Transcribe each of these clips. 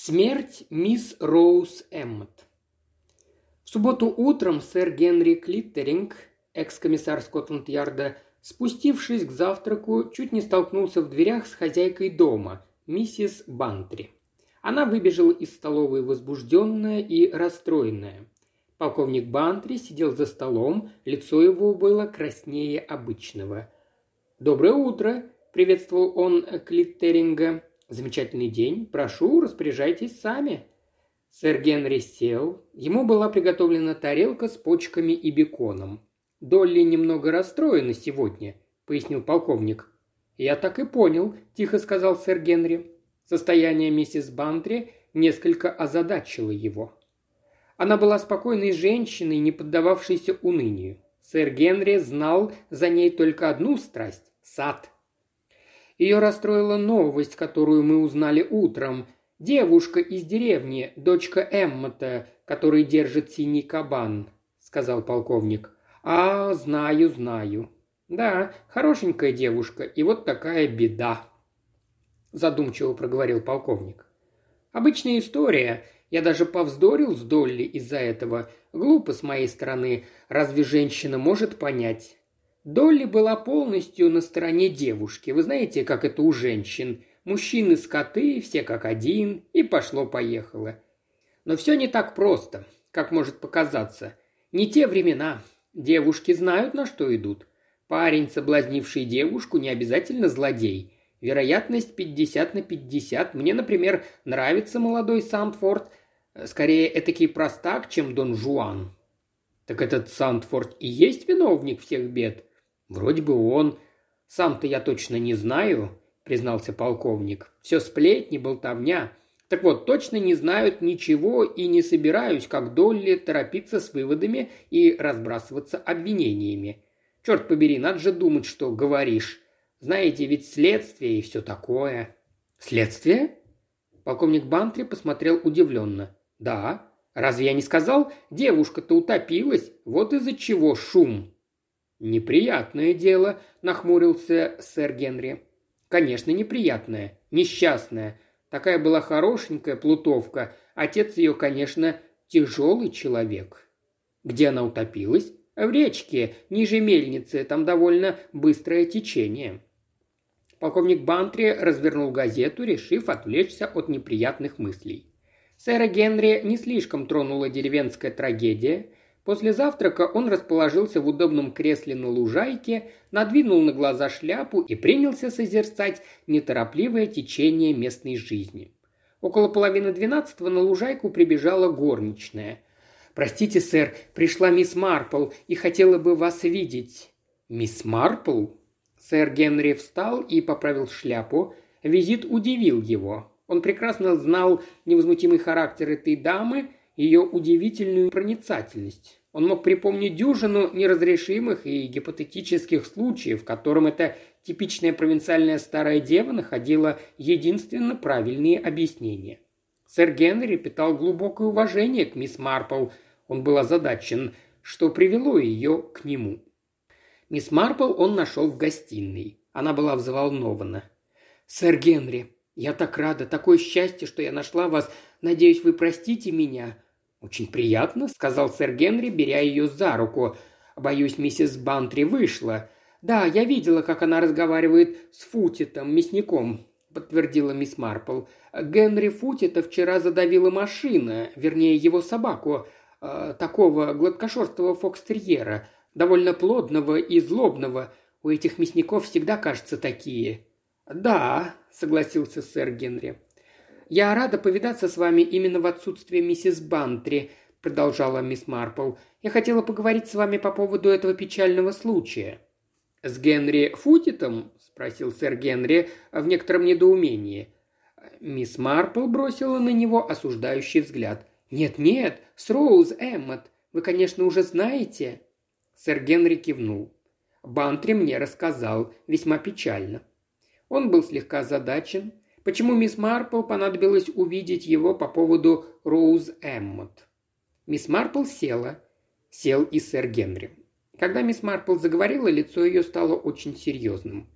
Смерть мисс Роуз Эммот. В субботу утром сэр Генри Клиттеринг, экс-комиссар Скотланд-Ярда, спустившись к завтраку, чуть не столкнулся в дверях с хозяйкой дома, миссис Бантри. Она выбежала из столовой возбужденная и расстроенная. Полковник Бантри сидел за столом, лицо его было краснее обычного. «Доброе утро!» – приветствовал он Клиттеринга. Замечательный день. Прошу, распоряжайтесь сами». Сэр Генри сел. Ему была приготовлена тарелка с почками и беконом. «Долли немного расстроена сегодня», — пояснил полковник. «Я так и понял», — тихо сказал сэр Генри. Состояние миссис Бантри несколько озадачило его. Она была спокойной женщиной, не поддававшейся унынию. Сэр Генри знал за ней только одну страсть – сад – ее расстроила новость, которую мы узнали утром. Девушка из деревни, дочка Эммота, который держит синий кабан», — сказал полковник. «А, знаю, знаю. Да, хорошенькая девушка, и вот такая беда», — задумчиво проговорил полковник. «Обычная история. Я даже повздорил с Долли из-за этого. Глупо с моей стороны. Разве женщина может понять? Долли была полностью на стороне девушки. Вы знаете, как это у женщин. Мужчины скоты, все как один, и пошло-поехало. Но все не так просто, как может показаться. Не те времена. Девушки знают, на что идут. Парень, соблазнивший девушку, не обязательно злодей. Вероятность 50 на 50. Мне, например, нравится молодой Сандфорд. Скорее, этакий простак, чем Дон Жуан. Так этот Сандфорд и есть виновник всех бед? «Вроде бы он. Сам-то я точно не знаю», – признался полковник. «Все сплетни, болтовня. Так вот, точно не знают ничего и не собираюсь, как Долли, торопиться с выводами и разбрасываться обвинениями. Черт побери, надо же думать, что говоришь. Знаете, ведь следствие и все такое». «Следствие?» Полковник Бантри посмотрел удивленно. «Да. Разве я не сказал? Девушка-то утопилась. Вот из-за чего шум». «Неприятное дело», – нахмурился сэр Генри. «Конечно, неприятное. Несчастное. Такая была хорошенькая плутовка. Отец ее, конечно, тяжелый человек». «Где она утопилась?» «В речке, ниже мельницы. Там довольно быстрое течение». Полковник Бантри развернул газету, решив отвлечься от неприятных мыслей. Сэра Генри не слишком тронула деревенская трагедия – После завтрака он расположился в удобном кресле на лужайке, надвинул на глаза шляпу и принялся созерцать неторопливое течение местной жизни. Около половины двенадцатого на лужайку прибежала горничная. «Простите, сэр, пришла мисс Марпл и хотела бы вас видеть». «Мисс Марпл?» Сэр Генри встал и поправил шляпу. Визит удивил его. Он прекрасно знал невозмутимый характер этой дамы, ее удивительную проницательность. Он мог припомнить дюжину неразрешимых и гипотетических случаев, в котором эта типичная провинциальная старая дева находила единственно правильные объяснения. Сэр Генри питал глубокое уважение к мисс Марпл. Он был озадачен, что привело ее к нему. Мисс Марпл он нашел в гостиной. Она была взволнована. «Сэр Генри, я так рада, такое счастье, что я нашла вас. Надеюсь, вы простите меня. «Очень приятно», — сказал сэр Генри, беря ее за руку. «Боюсь, миссис Бантри вышла». «Да, я видела, как она разговаривает с Футитом, мясником», — подтвердила мисс Марпл. «Генри Футита вчера задавила машина, вернее, его собаку, э, такого гладкошерстого фокстерьера, довольно плодного и злобного. У этих мясников всегда, кажется, такие». «Да», — согласился сэр Генри. «Я рада повидаться с вами именно в отсутствие миссис Бантри», – продолжала мисс Марпл. «Я хотела поговорить с вами по поводу этого печального случая». «С Генри Футитом?» – спросил сэр Генри в некотором недоумении. Мисс Марпл бросила на него осуждающий взгляд. «Нет-нет, с Роуз Эммот. Вы, конечно, уже знаете». Сэр Генри кивнул. Бантри мне рассказал, весьма печально. Он был слегка задачен, Почему мисс Марпл понадобилось увидеть его по поводу Роуз Эммот? Мисс Марпл села. Сел и сэр Генри. Когда мисс Марпл заговорила, лицо ее стало очень серьезным.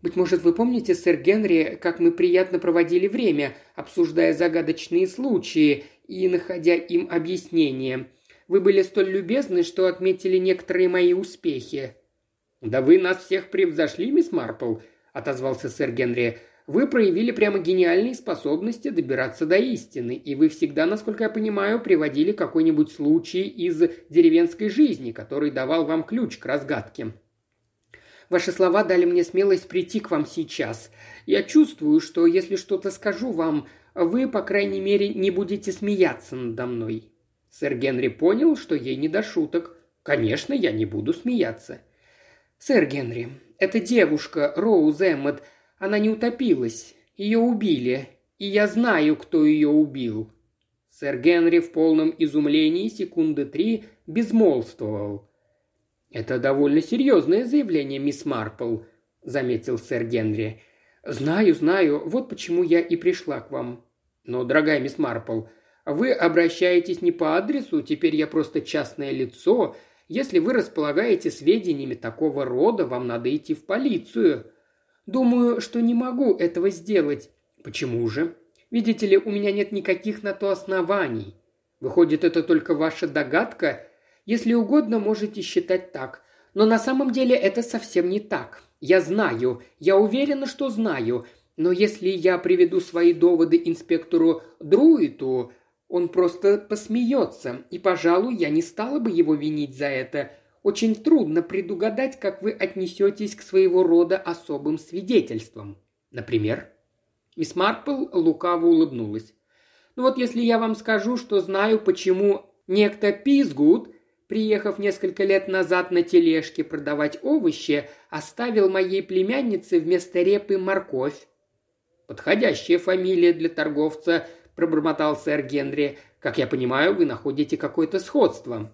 Быть может, вы помните, сэр Генри, как мы приятно проводили время, обсуждая загадочные случаи и находя им объяснение. Вы были столь любезны, что отметили некоторые мои успехи». «Да вы нас всех превзошли, мисс Марпл», – отозвался сэр Генри. «Вы проявили прямо гениальные способности добираться до истины, и вы всегда, насколько я понимаю, приводили какой-нибудь случай из деревенской жизни, который давал вам ключ к разгадке». Ваши слова дали мне смелость прийти к вам сейчас. Я чувствую, что если что-то скажу вам, вы, по крайней мере, не будете смеяться надо мной». Сэр Генри понял, что ей не до шуток. «Конечно, я не буду смеяться». «Сэр Генри, эта девушка, Роуз Эммот, она не утопилась. Ее убили. И я знаю, кто ее убил». Сэр Генри в полном изумлении секунды три безмолвствовал. «Это довольно серьезное заявление, мисс Марпл», – заметил сэр Генри. «Знаю, знаю, вот почему я и пришла к вам». «Но, дорогая мисс Марпл, вы обращаетесь не по адресу, теперь я просто частное лицо. Если вы располагаете сведениями такого рода, вам надо идти в полицию». «Думаю, что не могу этого сделать». «Почему же?» «Видите ли, у меня нет никаких на то оснований». «Выходит, это только ваша догадка?» Если угодно, можете считать так. Но на самом деле это совсем не так. Я знаю, я уверена, что знаю. Но если я приведу свои доводы инспектору Друиту, он просто посмеется, и, пожалуй, я не стала бы его винить за это. Очень трудно предугадать, как вы отнесетесь к своего рода особым свидетельствам. Например, мисс Марпл лукаво улыбнулась. Ну вот если я вам скажу, что знаю, почему некто Пизгуд приехав несколько лет назад на тележке продавать овощи, оставил моей племяннице вместо репы морковь. «Подходящая фамилия для торговца», – пробормотал сэр Генри. «Как я понимаю, вы находите какое-то сходство».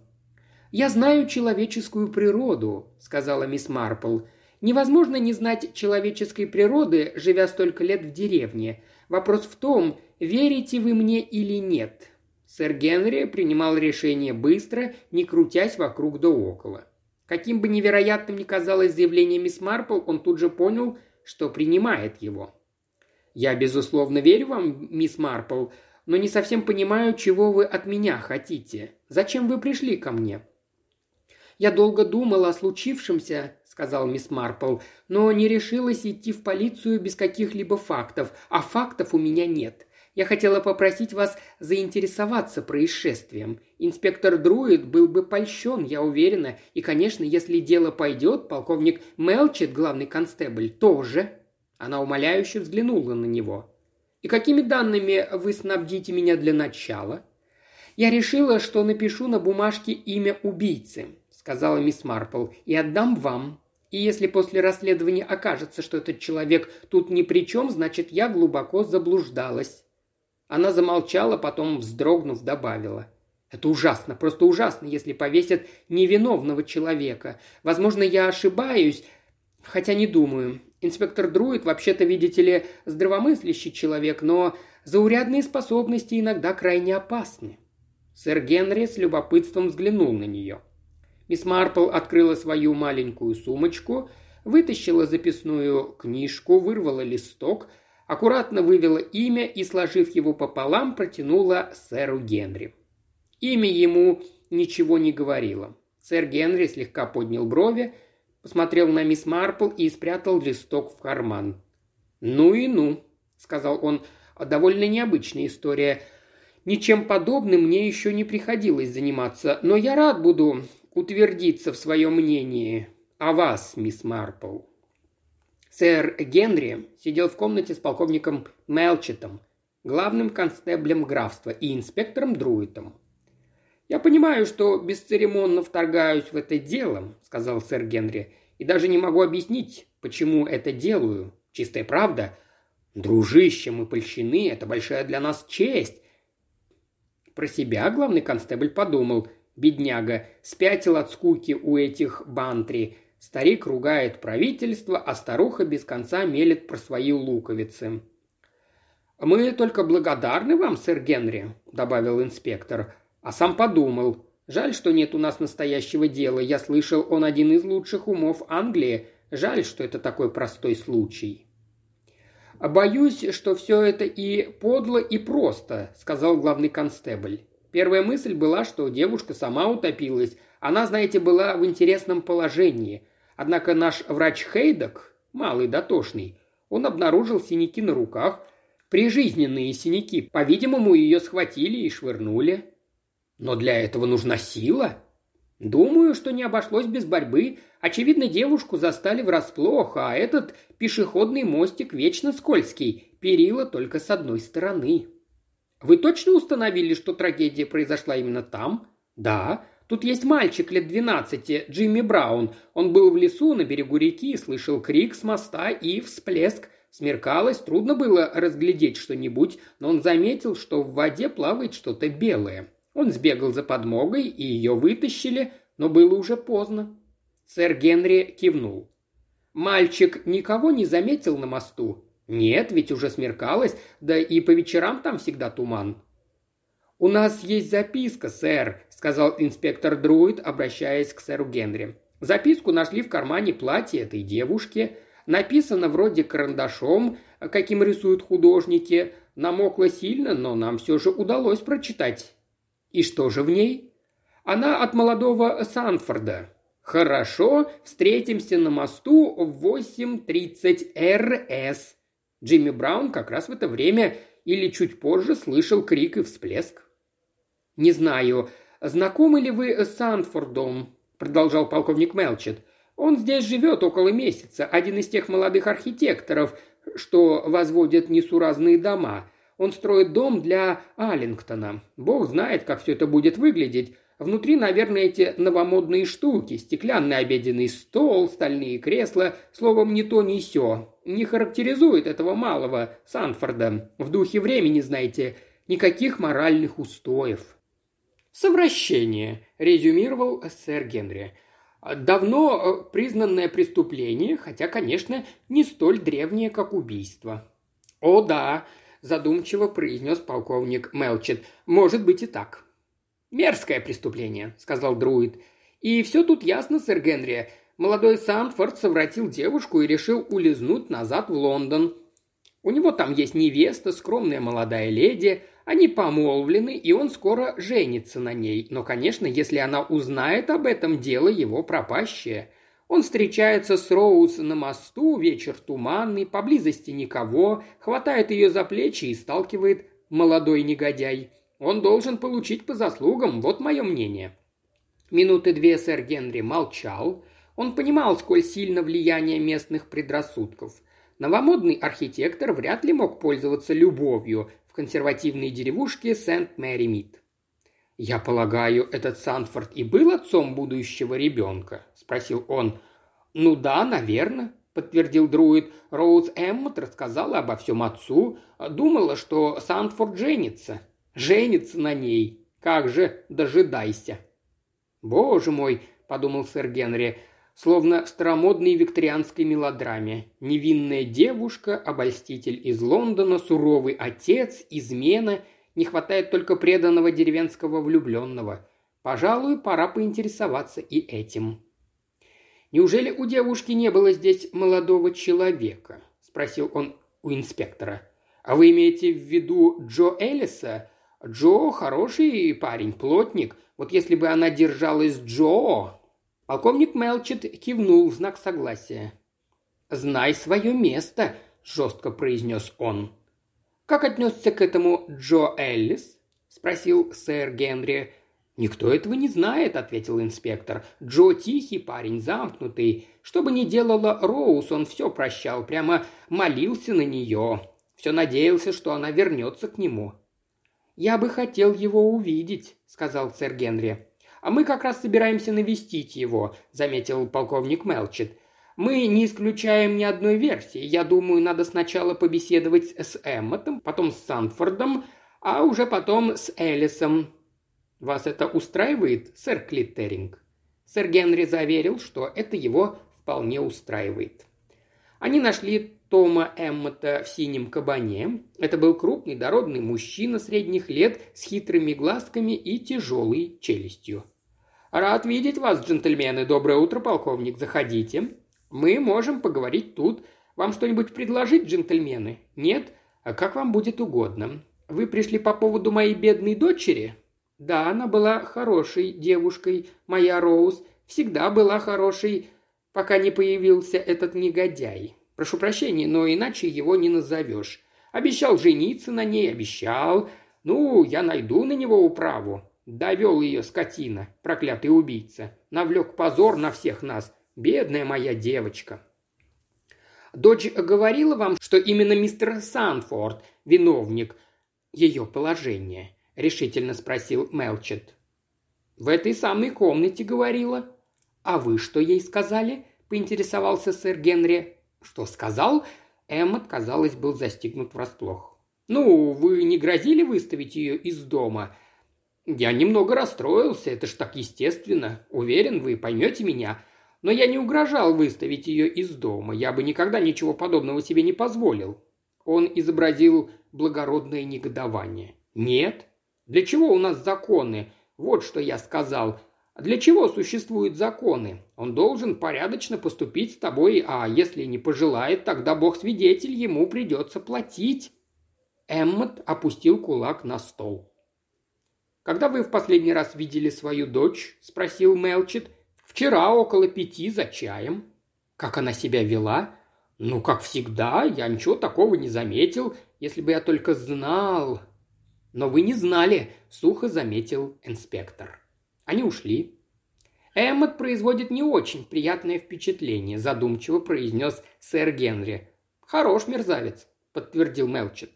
«Я знаю человеческую природу», – сказала мисс Марпл. «Невозможно не знать человеческой природы, живя столько лет в деревне. Вопрос в том, верите вы мне или нет. Сэр Генри принимал решение быстро, не крутясь вокруг да около. Каким бы невероятным ни казалось заявление мисс Марпл, он тут же понял, что принимает его. «Я, безусловно, верю вам, мисс Марпл, но не совсем понимаю, чего вы от меня хотите. Зачем вы пришли ко мне?» «Я долго думала о случившемся», — сказал мисс Марпл, «но не решилась идти в полицию без каких-либо фактов, а фактов у меня нет. Я хотела попросить вас заинтересоваться происшествием. Инспектор Друид был бы польщен, я уверена, и, конечно, если дело пойдет, полковник Мелчет, главный констебль, тоже». Она умоляюще взглянула на него. «И какими данными вы снабдите меня для начала?» «Я решила, что напишу на бумажке имя убийцы», — сказала мисс Марпл, — «и отдам вам. И если после расследования окажется, что этот человек тут ни при чем, значит, я глубоко заблуждалась. Она замолчала, потом, вздрогнув, добавила. «Это ужасно, просто ужасно, если повесят невиновного человека. Возможно, я ошибаюсь, хотя не думаю. Инспектор Друид, вообще-то, видите ли, здравомыслящий человек, но заурядные способности иногда крайне опасны». Сэр Генри с любопытством взглянул на нее. Мисс Марпл открыла свою маленькую сумочку, вытащила записную книжку, вырвала листок – аккуратно вывела имя и, сложив его пополам, протянула сэру Генри. Имя ему ничего не говорило. Сэр Генри слегка поднял брови, посмотрел на мисс Марпл и спрятал листок в карман. «Ну и ну», — сказал он, — «довольно необычная история. Ничем подобным мне еще не приходилось заниматься, но я рад буду утвердиться в своем мнении о вас, мисс Марпл». Сэр Генри сидел в комнате с полковником Мелчетом, главным констеблем графства и инспектором Друитом. «Я понимаю, что бесцеремонно вторгаюсь в это дело», — сказал сэр Генри, «и даже не могу объяснить, почему это делаю. Чистая правда. Дружище, мы польщены, это большая для нас честь». Про себя главный констебль подумал, бедняга, спятил от скуки у этих бантри, Старик ругает правительство, а старуха без конца мелет про свои луковицы. «Мы только благодарны вам, сэр Генри», – добавил инспектор, а сам подумал. «Жаль, что нет у нас настоящего дела. Я слышал, он один из лучших умов Англии. Жаль, что это такой простой случай». «Боюсь, что все это и подло, и просто», — сказал главный констебль. Первая мысль была, что девушка сама утопилась. Она, знаете, была в интересном положении. Однако наш врач Хейдок, малый дотошный, он обнаружил синяки на руках, прижизненные синяки. По-видимому, ее схватили и швырнули. Но для этого нужна сила. Думаю, что не обошлось без борьбы. Очевидно, девушку застали врасплох, а этот пешеходный мостик вечно скользкий, перила только с одной стороны. Вы точно установили, что трагедия произошла именно там? Да. Тут есть мальчик лет двенадцати, Джимми Браун. Он был в лесу на берегу реки, слышал крик с моста и всплеск. Смеркалось, трудно было разглядеть что-нибудь, но он заметил, что в воде плавает что-то белое. Он сбегал за подмогой, и ее вытащили, но было уже поздно. Сэр Генри кивнул. Мальчик никого не заметил на мосту. Нет, ведь уже смеркалось, да и по вечерам там всегда туман. «У нас есть записка, сэр», — сказал инспектор Друид, обращаясь к сэру Генри. Записку нашли в кармане платья этой девушки. Написано вроде карандашом, каким рисуют художники. Намокло сильно, но нам все же удалось прочитать. И что же в ней? Она от молодого Санфорда. Хорошо, встретимся на мосту в 8.30 РС. Джимми Браун как раз в это время или чуть позже слышал крик и всплеск. «Не знаю, знакомы ли вы с Санфордом?» – продолжал полковник Мелчет. «Он здесь живет около месяца, один из тех молодых архитекторов, что возводят несуразные дома. Он строит дом для Аллингтона. Бог знает, как все это будет выглядеть. Внутри, наверное, эти новомодные штуки, стеклянный обеденный стол, стальные кресла, словом, не то, ни сё. Не характеризует этого малого Санфорда. В духе времени, знаете, никаких моральных устоев. «Совращение», – резюмировал сэр Генри. «Давно э, признанное преступление, хотя, конечно, не столь древнее, как убийство». «О да», – задумчиво произнес полковник Мелчет. «Может быть и так». «Мерзкое преступление», — сказал друид. «И все тут ясно, сэр Генри. Молодой Сандфорд совратил девушку и решил улизнуть назад в Лондон. У него там есть невеста, скромная молодая леди, они помолвлены, и он скоро женится на ней. Но, конечно, если она узнает об этом, дело его пропащее. Он встречается с Роуз на мосту, вечер туманный, поблизости никого, хватает ее за плечи и сталкивает молодой негодяй. Он должен получить по заслугам, вот мое мнение». Минуты две сэр Генри молчал. Он понимал, сколь сильно влияние местных предрассудков. Новомодный архитектор вряд ли мог пользоваться любовью в консервативной деревушке Сент-Мэри-Мид. «Я полагаю, этот Санфорд и был отцом будущего ребенка?» – спросил он. «Ну да, наверное», – подтвердил друид. Роуз Эммот рассказала обо всем отцу, думала, что Санфорд женится женится на ней. Как же дожидайся. Боже мой, подумал сэр Генри, словно в старомодной викторианской мелодраме. Невинная девушка, обольститель из Лондона, суровый отец, измена, не хватает только преданного деревенского влюбленного. Пожалуй, пора поинтересоваться и этим. «Неужели у девушки не было здесь молодого человека?» – спросил он у инспектора. «А вы имеете в виду Джо Эллиса, Джо хороший парень, плотник. Вот если бы она держалась Джо...» Полковник Мелчет кивнул в знак согласия. «Знай свое место», – жестко произнес он. «Как отнесся к этому Джо Эллис?» – спросил сэр Генри. «Никто этого не знает», – ответил инспектор. «Джо тихий парень, замкнутый. Что бы ни делала Роуз, он все прощал, прямо молился на нее. Все надеялся, что она вернется к нему. «Я бы хотел его увидеть», — сказал сэр Генри. «А мы как раз собираемся навестить его», — заметил полковник Мелчет. «Мы не исключаем ни одной версии. Я думаю, надо сначала побеседовать с Эммотом, потом с Санфордом, а уже потом с Элисом. Вас это устраивает, сэр Клиттеринг?» Сэр Генри заверил, что это его вполне устраивает. Они нашли Тома Эммота в синем кабане. Это был крупный дородный мужчина средних лет с хитрыми глазками и тяжелой челюстью. «Рад видеть вас, джентльмены. Доброе утро, полковник. Заходите». «Мы можем поговорить тут. Вам что-нибудь предложить, джентльмены? Нет? А как вам будет угодно. Вы пришли по поводу моей бедной дочери?» «Да, она была хорошей девушкой, моя Роуз. Всегда была хорошей, пока не появился этот негодяй. Прошу прощения, но иначе его не назовешь. Обещал жениться на ней, обещал. Ну, я найду на него управу. Довел ее скотина, проклятый убийца. Навлек позор на всех нас. Бедная моя девочка. Дочь говорила вам, что именно мистер Санфорд виновник ее положения? решительно спросил Мелчет. В этой самой комнате говорила. А вы что ей сказали? поинтересовался сэр Генри. Что сказал? Эммот, казалось, был застигнут врасплох. «Ну, вы не грозили выставить ее из дома?» «Я немного расстроился, это ж так естественно. Уверен, вы поймете меня. Но я не угрожал выставить ее из дома. Я бы никогда ничего подобного себе не позволил». Он изобразил благородное негодование. «Нет? Для чего у нас законы? Вот что я сказал. Для чего существуют законы? Он должен порядочно поступить с тобой, а если не пожелает, тогда Бог-свидетель, ему придется платить». Эммот опустил кулак на стол. «Когда вы в последний раз видели свою дочь?» – спросил Мелчит. «Вчера около пяти за чаем». «Как она себя вела?» «Ну, как всегда, я ничего такого не заметил, если бы я только знал». «Но вы не знали», – сухо заметил инспектор. Они ушли. «Эммот производит не очень приятное впечатление», – задумчиво произнес сэр Генри. «Хорош мерзавец», – подтвердил Мелчет.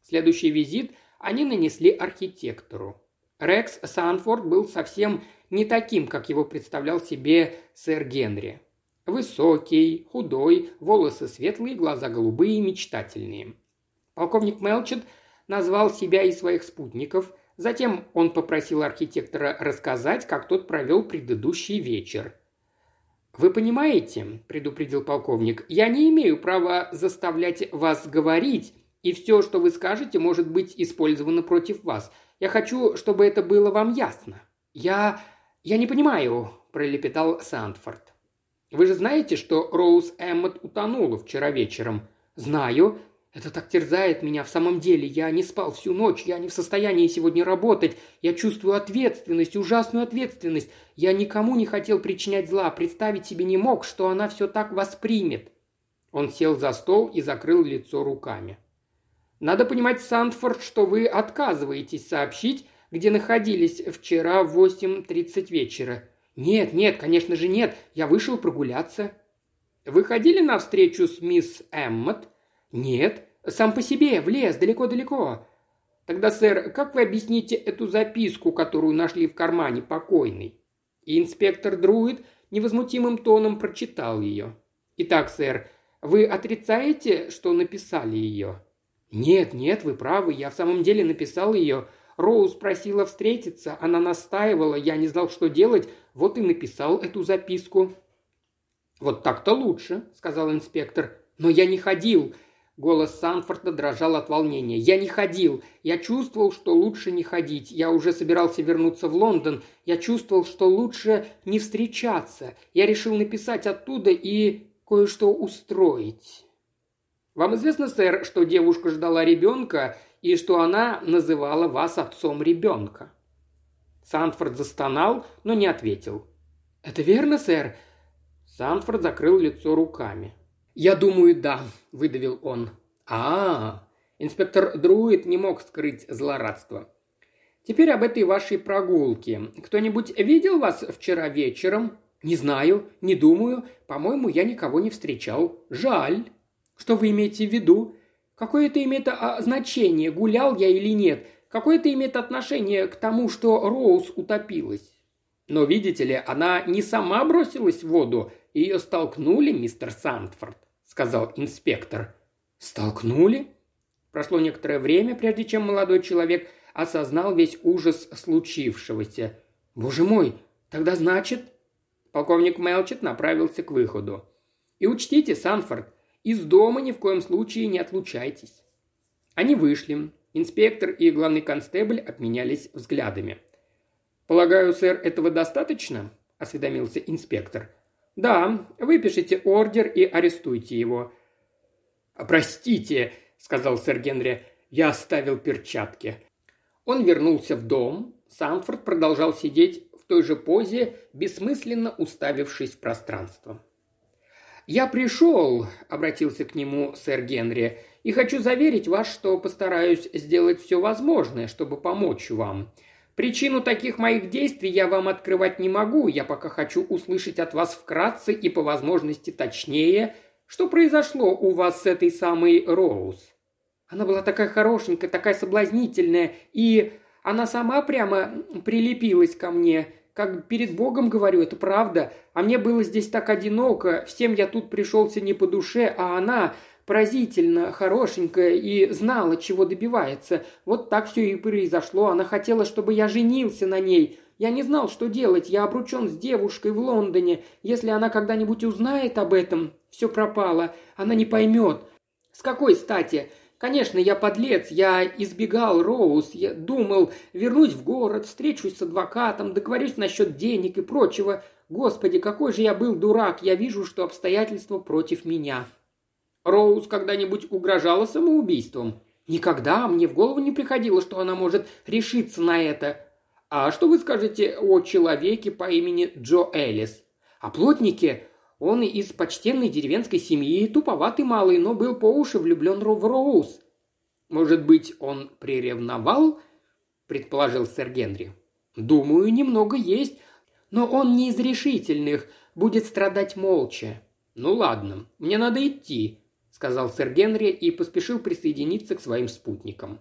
Следующий визит они нанесли архитектору. Рекс Санфорд был совсем не таким, как его представлял себе сэр Генри. Высокий, худой, волосы светлые, глаза голубые и мечтательные. Полковник Мелчет назвал себя и своих спутников Затем он попросил архитектора рассказать, как тот провел предыдущий вечер. «Вы понимаете», – предупредил полковник, – «я не имею права заставлять вас говорить, и все, что вы скажете, может быть использовано против вас. Я хочу, чтобы это было вам ясно». «Я... я не понимаю», – пролепетал Сандфорд. «Вы же знаете, что Роуз Эммот утонула вчера вечером?» «Знаю. Это так терзает меня в самом деле. Я не спал всю ночь, я не в состоянии сегодня работать. Я чувствую ответственность, ужасную ответственность. Я никому не хотел причинять зла, представить себе не мог, что она все так воспримет». Он сел за стол и закрыл лицо руками. «Надо понимать, Сандфорд, что вы отказываетесь сообщить, где находились вчера в 8.30 вечера. Нет, нет, конечно же нет. Я вышел прогуляться». «Вы ходили на встречу с мисс Эммот?» «Нет, сам по себе, в лес, далеко-далеко». «Тогда, сэр, как вы объясните эту записку, которую нашли в кармане покойной?» И инспектор Друид невозмутимым тоном прочитал ее. «Итак, сэр, вы отрицаете, что написали ее?» «Нет, нет, вы правы, я в самом деле написал ее. Роуз просила встретиться, она настаивала, я не знал, что делать, вот и написал эту записку». «Вот так-то лучше», — сказал инспектор. «Но я не ходил. Голос Санфорда дрожал от волнения. «Я не ходил. Я чувствовал, что лучше не ходить. Я уже собирался вернуться в Лондон. Я чувствовал, что лучше не встречаться. Я решил написать оттуда и кое-что устроить». «Вам известно, сэр, что девушка ждала ребенка и что она называла вас отцом ребенка?» Санфорд застонал, но не ответил. «Это верно, сэр?» Санфорд закрыл лицо руками. «Я думаю, да», – выдавил он. а, Инспектор Друид не мог скрыть злорадство. «Теперь об этой вашей прогулке. Кто-нибудь видел вас вчера вечером?» «Не знаю, не думаю. По-моему, я никого не встречал. Жаль». «Что вы имеете в виду? Какое это имеет а, значение, гулял я или нет? Какое это имеет отношение к тому, что Роуз утопилась?» «Но, видите ли, она не сама бросилась в воду, ее столкнули, мистер Сандфорд», — сказал инспектор. «Столкнули?» Прошло некоторое время, прежде чем молодой человек осознал весь ужас случившегося. «Боже мой, тогда значит...» Полковник Мелчет направился к выходу. «И учтите, Санфорд, из дома ни в коем случае не отлучайтесь». Они вышли. Инспектор и главный констебль обменялись взглядами. «Полагаю, сэр, этого достаточно?» – осведомился инспектор. «Да, выпишите ордер и арестуйте его». «Простите», — сказал сэр Генри, — «я оставил перчатки». Он вернулся в дом. Санфорд продолжал сидеть в той же позе, бессмысленно уставившись в пространство. «Я пришел», — обратился к нему сэр Генри, — «и хочу заверить вас, что постараюсь сделать все возможное, чтобы помочь вам. Причину таких моих действий я вам открывать не могу, я пока хочу услышать от вас вкратце и по возможности точнее, что произошло у вас с этой самой Роуз. Она была такая хорошенькая, такая соблазнительная, и она сама прямо прилепилась ко мне. Как перед Богом говорю, это правда. А мне было здесь так одиноко, всем я тут пришелся не по душе, а она поразительно хорошенькая и знала, чего добивается. Вот так все и произошло. Она хотела, чтобы я женился на ней. Я не знал, что делать. Я обручен с девушкой в Лондоне. Если она когда-нибудь узнает об этом, все пропало. Она не поймет. С какой стати? Конечно, я подлец, я избегал Роуз, я думал, вернусь в город, встречусь с адвокатом, договорюсь насчет денег и прочего. Господи, какой же я был дурак, я вижу, что обстоятельства против меня. Роуз когда-нибудь угрожала самоубийством? Никогда, мне в голову не приходило, что она может решиться на это. А что вы скажете о человеке по имени Джо Эллис? О плотнике? Он из почтенной деревенской семьи, туповатый малый, но был по уши влюблен в Роуз. Может быть, он приревновал? предположил сэр Генри. Думаю, немного есть, но он не из решительных, будет страдать молча. Ну ладно, мне надо идти сказал сэр Генри и поспешил присоединиться к своим спутникам.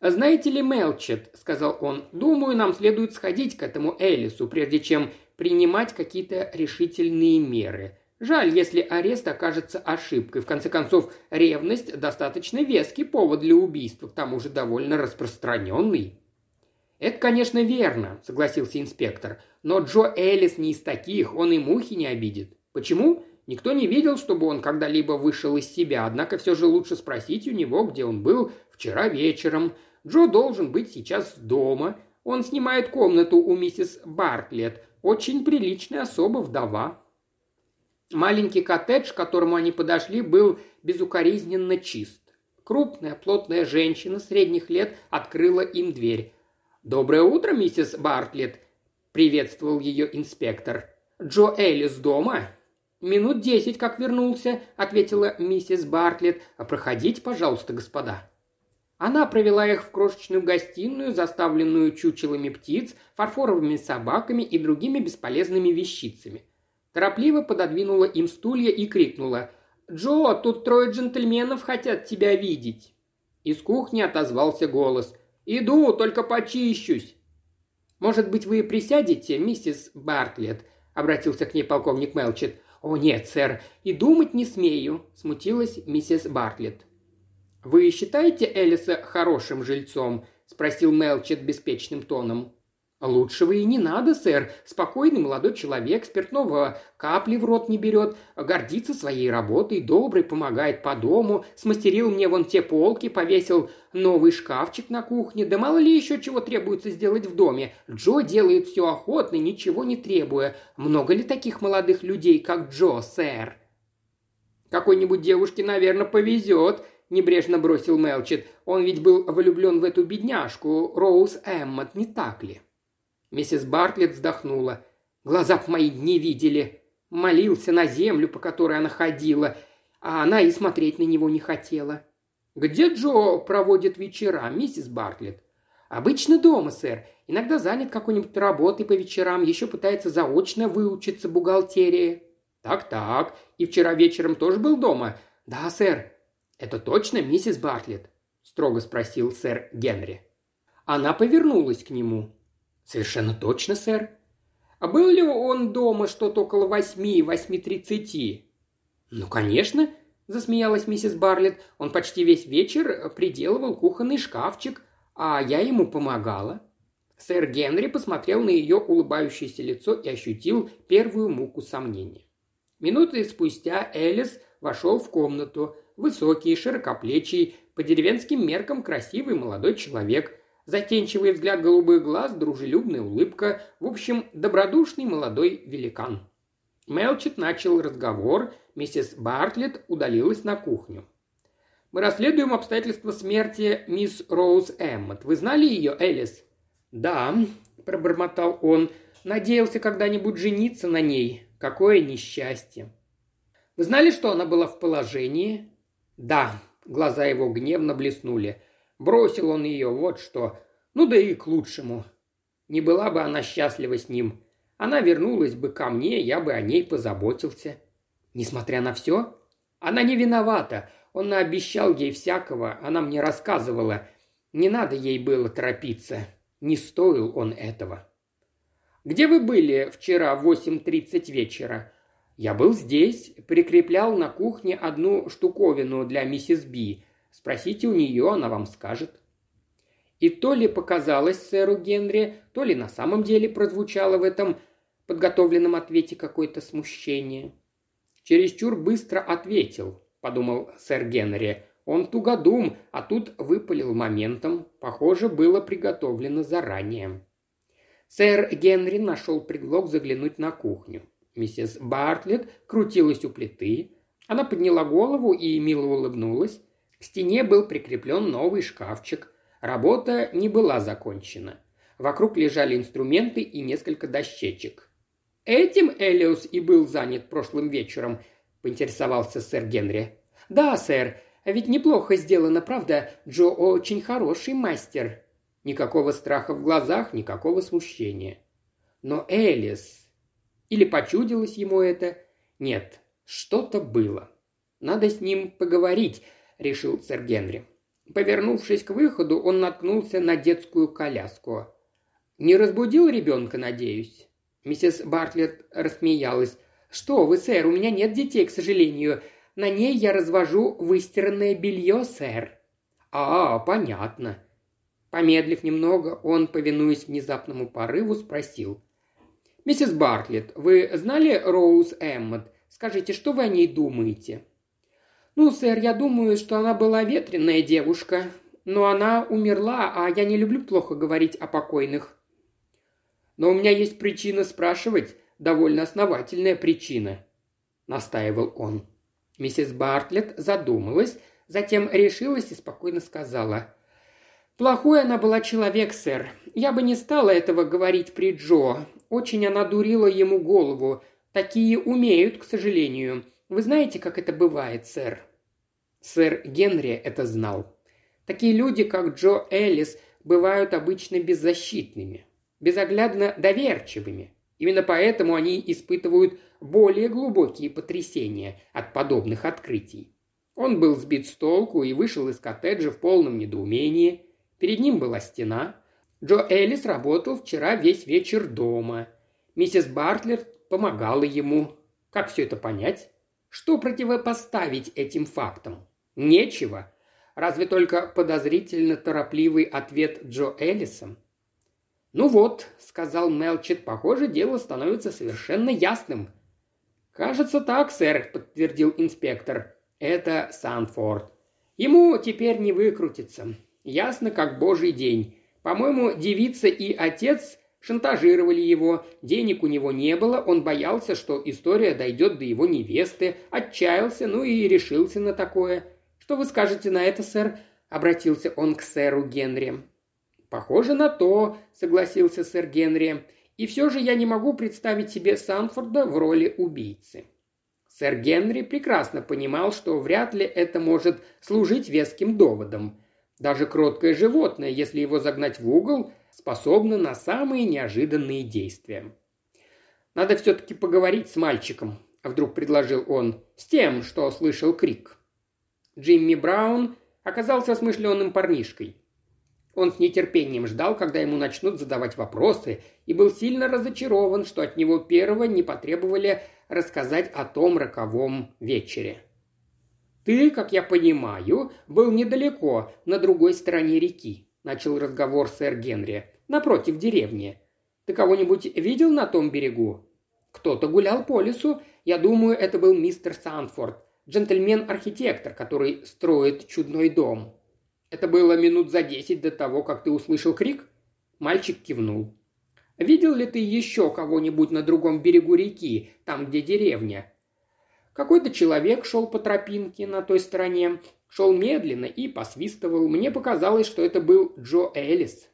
«Знаете ли, Мелчет», — сказал он, — «думаю, нам следует сходить к этому Элису, прежде чем принимать какие-то решительные меры. Жаль, если арест окажется ошибкой. В конце концов, ревность – достаточно веский повод для убийства, к тому же довольно распространенный». «Это, конечно, верно», – согласился инспектор. «Но Джо Элис не из таких, он и мухи не обидит. Почему? Никто не видел, чтобы он когда-либо вышел из себя, однако все же лучше спросить у него, где он был вчера вечером. Джо должен быть сейчас дома. Он снимает комнату у миссис Бартлетт, очень приличная особа вдова. Маленький коттедж, к которому они подошли, был безукоризненно чист. Крупная, плотная женщина средних лет открыла им дверь. «Доброе утро, миссис Бартлетт!» – приветствовал ее инспектор. «Джо Эллис дома?» «Минут десять, как вернулся», — ответила миссис Бартлетт. «А проходите, пожалуйста, господа». Она провела их в крошечную гостиную, заставленную чучелами птиц, фарфоровыми собаками и другими бесполезными вещицами. Торопливо пододвинула им стулья и крикнула «Джо, тут трое джентльменов хотят тебя видеть!» Из кухни отозвался голос «Иду, только почищусь!» «Может быть, вы присядете, миссис Бартлетт?» – обратился к ней полковник Мелчет. «О нет, сэр, и думать не смею», – смутилась миссис Бартлетт. «Вы считаете Элиса хорошим жильцом?» – спросил Мелчет беспечным тоном. «Лучшего и не надо, сэр. Спокойный молодой человек, спиртного капли в рот не берет, гордится своей работой, добрый, помогает по дому, смастерил мне вон те полки, повесил новый шкафчик на кухне, да мало ли еще чего требуется сделать в доме. Джо делает все охотно, ничего не требуя. Много ли таких молодых людей, как Джо, сэр?» «Какой-нибудь девушке, наверное, повезет», – небрежно бросил Мелчет. «Он ведь был влюблен в эту бедняжку, Роуз Эммот, не так ли?» Миссис Бартлетт вздохнула. Глаза б мои не видели. Молился на землю, по которой она ходила, а она и смотреть на него не хотела. «Где Джо проводит вечера, миссис Бартлетт?» «Обычно дома, сэр. Иногда занят какой-нибудь работой по вечерам, еще пытается заочно выучиться бухгалтерии». «Так-так. И вчера вечером тоже был дома?» «Да, сэр». «Это точно миссис Бартлетт?» – строго спросил сэр Генри. Она повернулась к нему. «Совершенно точно, сэр». «А был ли он дома что-то около восьми, восьми тридцати?» «Ну, конечно», – засмеялась миссис Барлетт. «Он почти весь вечер приделывал кухонный шкафчик, а я ему помогала». Сэр Генри посмотрел на ее улыбающееся лицо и ощутил первую муку сомнения. Минуты спустя Элис вошел в комнату. Высокий, широкоплечий, по деревенским меркам красивый молодой человек – Затенчивый взгляд голубых глаз, дружелюбная улыбка. В общем, добродушный молодой великан. Мелчет начал разговор, миссис Бартлетт удалилась на кухню. «Мы расследуем обстоятельства смерти мисс Роуз Эммот. Вы знали ее, Элис?» «Да», – пробормотал он, – «надеялся когда-нибудь жениться на ней. Какое несчастье!» «Вы знали, что она была в положении?» «Да», – глаза его гневно блеснули. «Бросил он ее, вот что. Ну да и к лучшему. Не была бы она счастлива с ним. Она вернулась бы ко мне, я бы о ней позаботился. Несмотря на все, она не виновата. Он наобещал ей всякого, она мне рассказывала. Не надо ей было торопиться. Не стоил он этого. «Где вы были вчера в 8.30 вечера?» «Я был здесь, прикреплял на кухне одну штуковину для миссис Би. Спросите у нее, она вам скажет». И то ли показалось сэру Генри, то ли на самом деле прозвучало в этом подготовленном ответе какое-то смущение. «Чересчур быстро ответил», – подумал сэр Генри. «Он тугодум, а тут выпалил моментом. Похоже, было приготовлено заранее». Сэр Генри нашел предлог заглянуть на кухню. Миссис Бартлетт крутилась у плиты. Она подняла голову и мило улыбнулась. К стене был прикреплен новый шкафчик. Работа не была закончена. Вокруг лежали инструменты и несколько дощечек. «Этим Элиус и был занят прошлым вечером», – поинтересовался сэр Генри. «Да, сэр. Ведь неплохо сделано, правда? Джо очень хороший мастер». Никакого страха в глазах, никакого смущения. Но Элис... Или почудилось ему это? Нет, что-то было. Надо с ним поговорить, решил сэр Генри. Повернувшись к выходу, он наткнулся на детскую коляску. «Не разбудил ребенка, надеюсь?» Миссис Бартлетт рассмеялась. «Что вы, сэр, у меня нет детей, к сожалению. На ней я развожу выстиранное белье, сэр». «А, понятно». Помедлив немного, он, повинуясь внезапному порыву, спросил. «Миссис Бартлетт, вы знали Роуз Эммот? Скажите, что вы о ней думаете?» «Ну, сэр, я думаю, что она была ветреная девушка. Но она умерла, а я не люблю плохо говорить о покойных». «Но у меня есть причина спрашивать, довольно основательная причина», – настаивал он. Миссис Бартлетт задумалась, затем решилась и спокойно сказала. «Плохой она была человек, сэр. Я бы не стала этого говорить при Джо. Очень она дурила ему голову. Такие умеют, к сожалению. Вы знаете, как это бывает, сэр?» Сэр Генри это знал. Такие люди, как Джо Эллис, бывают обычно беззащитными, безоглядно доверчивыми. Именно поэтому они испытывают более глубокие потрясения от подобных открытий. Он был сбит с толку и вышел из коттеджа в полном недоумении. Перед ним была стена. Джо Эллис работал вчера весь вечер дома. Миссис Бартлер помогала ему. Как все это понять? Что противопоставить этим фактам? Нечего. Разве только подозрительно торопливый ответ Джо Эллиса. «Ну вот», — сказал Мелчет, — «похоже, дело становится совершенно ясным». «Кажется так, сэр», — подтвердил инспектор. «Это Санфорд. Ему теперь не выкрутится. Ясно, как божий день. По-моему, девица и отец Шантажировали его, денег у него не было, он боялся, что история дойдет до его невесты, отчаялся, ну и решился на такое. Что вы скажете на это, сэр?» – обратился он к сэру Генри. «Похоже на то», – согласился сэр Генри. «И все же я не могу представить себе Санфорда в роли убийцы». Сэр Генри прекрасно понимал, что вряд ли это может служить веским доводом. Даже кроткое животное, если его загнать в угол – способна на самые неожиданные действия. «Надо все-таки поговорить с мальчиком», – вдруг предложил он, – «с тем, что слышал крик». Джимми Браун оказался смышленым парнишкой. Он с нетерпением ждал, когда ему начнут задавать вопросы, и был сильно разочарован, что от него первого не потребовали рассказать о том роковом вечере. «Ты, как я понимаю, был недалеко, на другой стороне реки», – начал разговор сэр Генри. «Напротив деревни. Ты кого-нибудь видел на том берегу?» «Кто-то гулял по лесу. Я думаю, это был мистер Санфорд, джентльмен-архитектор, который строит чудной дом». «Это было минут за десять до того, как ты услышал крик?» Мальчик кивнул. Видел ли ты еще кого-нибудь на другом берегу реки, там, где деревня?» Какой-то человек шел по тропинке на той стороне, шел медленно и посвистывал. Мне показалось, что это был Джо Элис.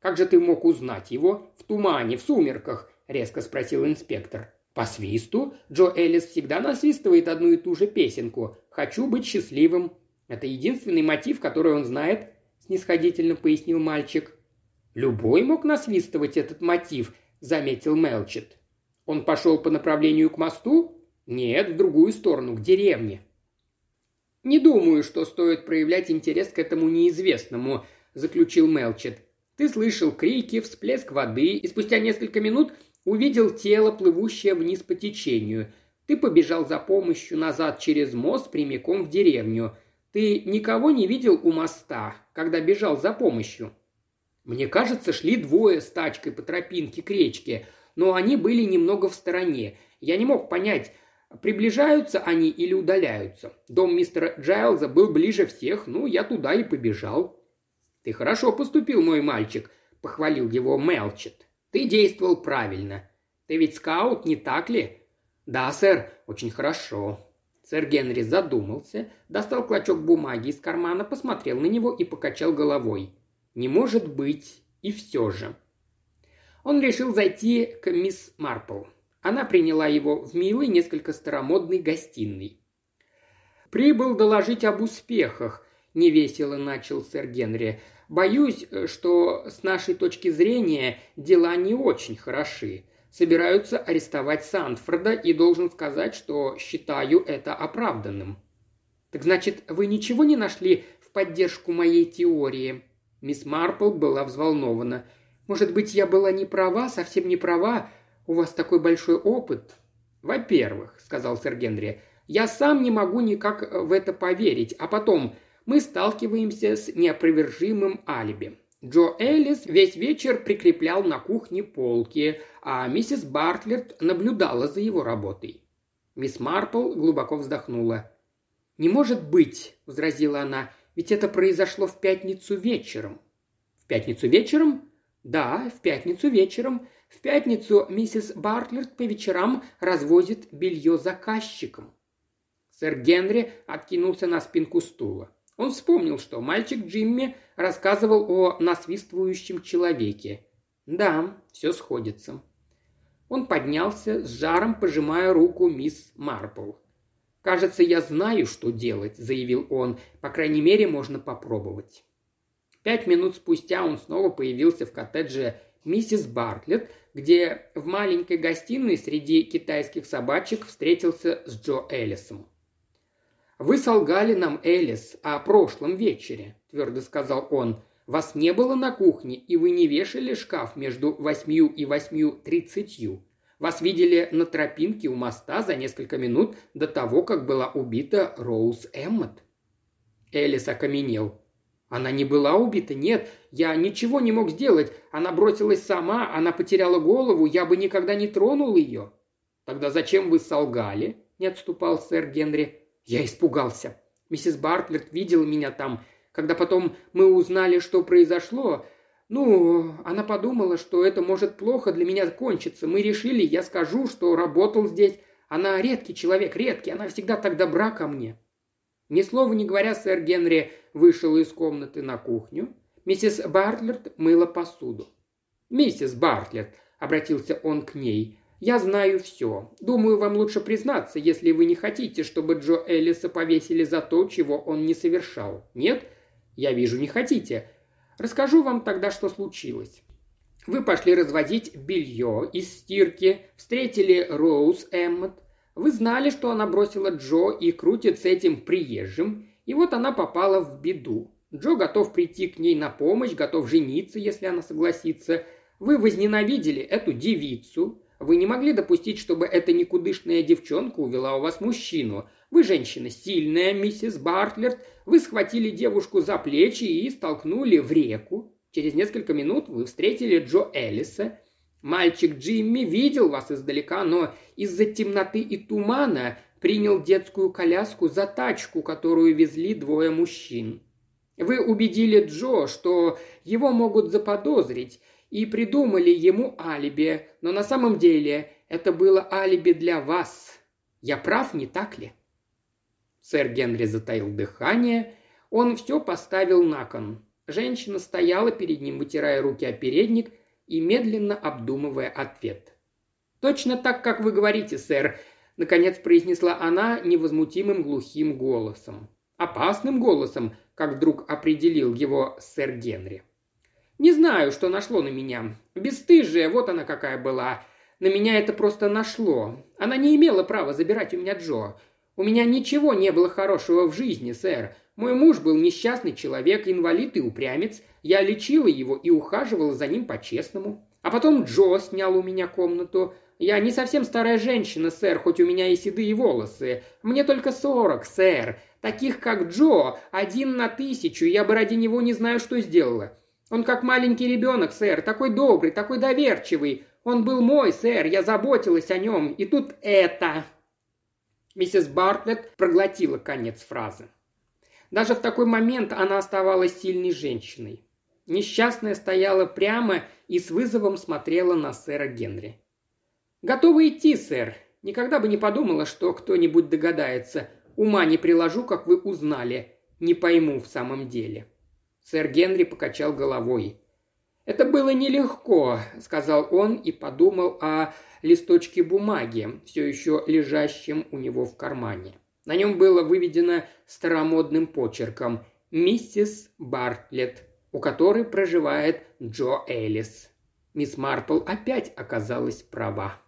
«Как же ты мог узнать его? В тумане, в сумерках?» – резко спросил инспектор. «По свисту? Джо Элис всегда насвистывает одну и ту же песенку. «Хочу быть счастливым». Это единственный мотив, который он знает», – снисходительно пояснил мальчик. «Любой мог насвистывать этот мотив», – заметил Мелчет. «Он пошел по направлению к мосту?» «Нет, в другую сторону, к деревне». «Не думаю, что стоит проявлять интерес к этому неизвестному», – заключил Мелчет. «Ты слышал крики, всплеск воды, и спустя несколько минут увидел тело, плывущее вниз по течению. Ты побежал за помощью назад через мост прямиком в деревню. Ты никого не видел у моста, когда бежал за помощью?» Мне кажется, шли двое с тачкой по тропинке к речке, но они были немного в стороне. Я не мог понять, приближаются они или удаляются. Дом мистера Джайлза был ближе всех, ну, я туда и побежал. «Ты хорошо поступил, мой мальчик», — похвалил его Мелчет. «Ты действовал правильно. Ты ведь скаут, не так ли?» «Да, сэр, очень хорошо». Сэр Генри задумался, достал клочок бумаги из кармана, посмотрел на него и покачал головой. Не может быть, и все же. Он решил зайти к мисс Марпл. Она приняла его в милой, несколько старомодной гостиной. «Прибыл доложить об успехах», – невесело начал сэр Генри. «Боюсь, что с нашей точки зрения дела не очень хороши. Собираются арестовать Сандфорда и должен сказать, что считаю это оправданным». «Так значит, вы ничего не нашли в поддержку моей теории?» Мисс Марпл была взволнована. «Может быть, я была не права, совсем не права? У вас такой большой опыт». «Во-первых», — сказал сэр Генри, — «я сам не могу никак в это поверить, а потом мы сталкиваемся с неопровержимым алиби. Джо Эллис весь вечер прикреплял на кухне полки, а миссис Бартлетт наблюдала за его работой. Мисс Марпл глубоко вздохнула. «Не может быть», — возразила она, ведь это произошло в пятницу вечером». «В пятницу вечером?» «Да, в пятницу вечером. В пятницу миссис Бартлерт по вечерам развозит белье заказчикам». Сэр Генри откинулся на спинку стула. Он вспомнил, что мальчик Джимми рассказывал о насвистывающем человеке. Да, все сходится. Он поднялся, с жаром пожимая руку мисс Марпл. «Кажется, я знаю, что делать», – заявил он. «По крайней мере, можно попробовать». Пять минут спустя он снова появился в коттедже миссис Бартлетт, где в маленькой гостиной среди китайских собачек встретился с Джо Эллисом. «Вы солгали нам, Элис, о прошлом вечере», – твердо сказал он. «Вас не было на кухне, и вы не вешали шкаф между восьмью и восьмью тридцатью. Вас видели на тропинке у моста за несколько минут до того, как была убита Роуз Эммот». Элис окаменел. «Она не была убита? Нет, я ничего не мог сделать. Она бросилась сама, она потеряла голову, я бы никогда не тронул ее». «Тогда зачем вы солгали?» – не отступал сэр Генри. «Я испугался. Миссис Бартлетт видела меня там. Когда потом мы узнали, что произошло, ну, она подумала, что это может плохо для меня кончиться. Мы решили, я скажу, что работал здесь. Она редкий человек, редкий, она всегда так добра ко мне». Ни слова не говоря, сэр Генри вышел из комнаты на кухню. Миссис Бартлетт мыла посуду. «Миссис Бартлетт», — обратился он к ней, — «я знаю все. Думаю, вам лучше признаться, если вы не хотите, чтобы Джо Эллиса повесили за то, чего он не совершал. Нет? Я вижу, не хотите. Расскажу вам тогда, что случилось. Вы пошли разводить белье из стирки, встретили Роуз Эммот. Вы знали, что она бросила Джо и крутит с этим приезжим, и вот она попала в беду. Джо готов прийти к ней на помощь, готов жениться, если она согласится. Вы возненавидели эту девицу. Вы не могли допустить, чтобы эта никудышная девчонка увела у вас мужчину. Вы женщина сильная, миссис Бартлерт. Вы схватили девушку за плечи и столкнули в реку. Через несколько минут вы встретили Джо Эллиса. Мальчик Джимми видел вас издалека, но из-за темноты и тумана принял детскую коляску за тачку, которую везли двое мужчин. Вы убедили Джо, что его могут заподозрить, и придумали ему алиби, но на самом деле это было алиби для вас. Я прав, не так ли?» Сэр Генри затаил дыхание. Он все поставил на кон. Женщина стояла перед ним, вытирая руки о передник и медленно обдумывая ответ. «Точно так, как вы говорите, сэр», — наконец произнесла она невозмутимым глухим голосом. Опасным голосом, как вдруг определил его сэр Генри. «Не знаю, что нашло на меня. Бесстыжая, вот она какая была. На меня это просто нашло. Она не имела права забирать у меня Джо. У меня ничего не было хорошего в жизни, сэр. Мой муж был несчастный человек, инвалид и упрямец. Я лечила его и ухаживала за ним по-честному. А потом Джо снял у меня комнату. Я не совсем старая женщина, сэр, хоть у меня и седые волосы. Мне только сорок, сэр. Таких, как Джо, один на тысячу, я бы ради него не знаю, что сделала. Он как маленький ребенок, сэр, такой добрый, такой доверчивый. Он был мой, сэр, я заботилась о нем. И тут это...» Миссис Бартлетт проглотила конец фразы. Даже в такой момент она оставалась сильной женщиной. Несчастная стояла прямо и с вызовом смотрела на сэра Генри. «Готова идти, сэр. Никогда бы не подумала, что кто-нибудь догадается. Ума не приложу, как вы узнали. Не пойму в самом деле». Сэр Генри покачал головой. «Это было нелегко», — сказал он и подумал о листочке бумаги, все еще лежащем у него в кармане. На нем было выведено старомодным почерком «Миссис Бартлетт, у которой проживает Джо Элис». Мисс Марпл опять оказалась права.